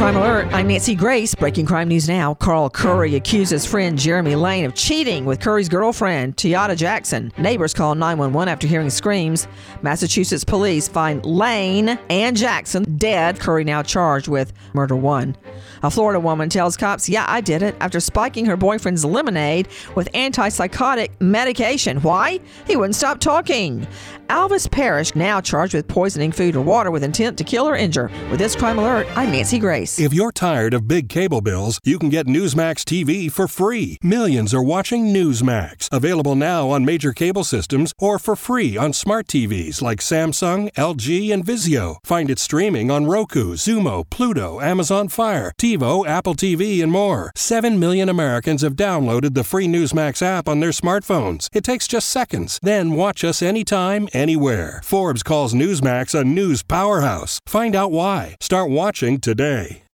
Crime Alert, I'm Nancy Grace. Breaking crime news now. Carl Curry accuses friend Jeremy Lane of cheating with Curry's girlfriend, Tiata Jackson. Neighbors call 911 after hearing screams. Massachusetts police find Lane and Jackson dead. Curry now charged with murder one. A Florida woman tells cops, Yeah, I did it after spiking her boyfriend's lemonade with antipsychotic medication. Why? He wouldn't stop talking. Alvis Parrish now charged with poisoning food or water with intent to kill or injure. With this crime alert, I'm Nancy Grace. If you're tired of big cable bills, you can get Newsmax TV for free. Millions are watching Newsmax. Available now on major cable systems or for free on smart TVs like Samsung, LG, and Vizio. Find it streaming on Roku, Xumo, Pluto, Amazon Fire, TiVo, Apple TV, and more. 7 million Americans have downloaded the free Newsmax app on their smartphones. It takes just seconds. Then watch us anytime, anywhere. Forbes calls Newsmax a news powerhouse. Find out why. Start watching today.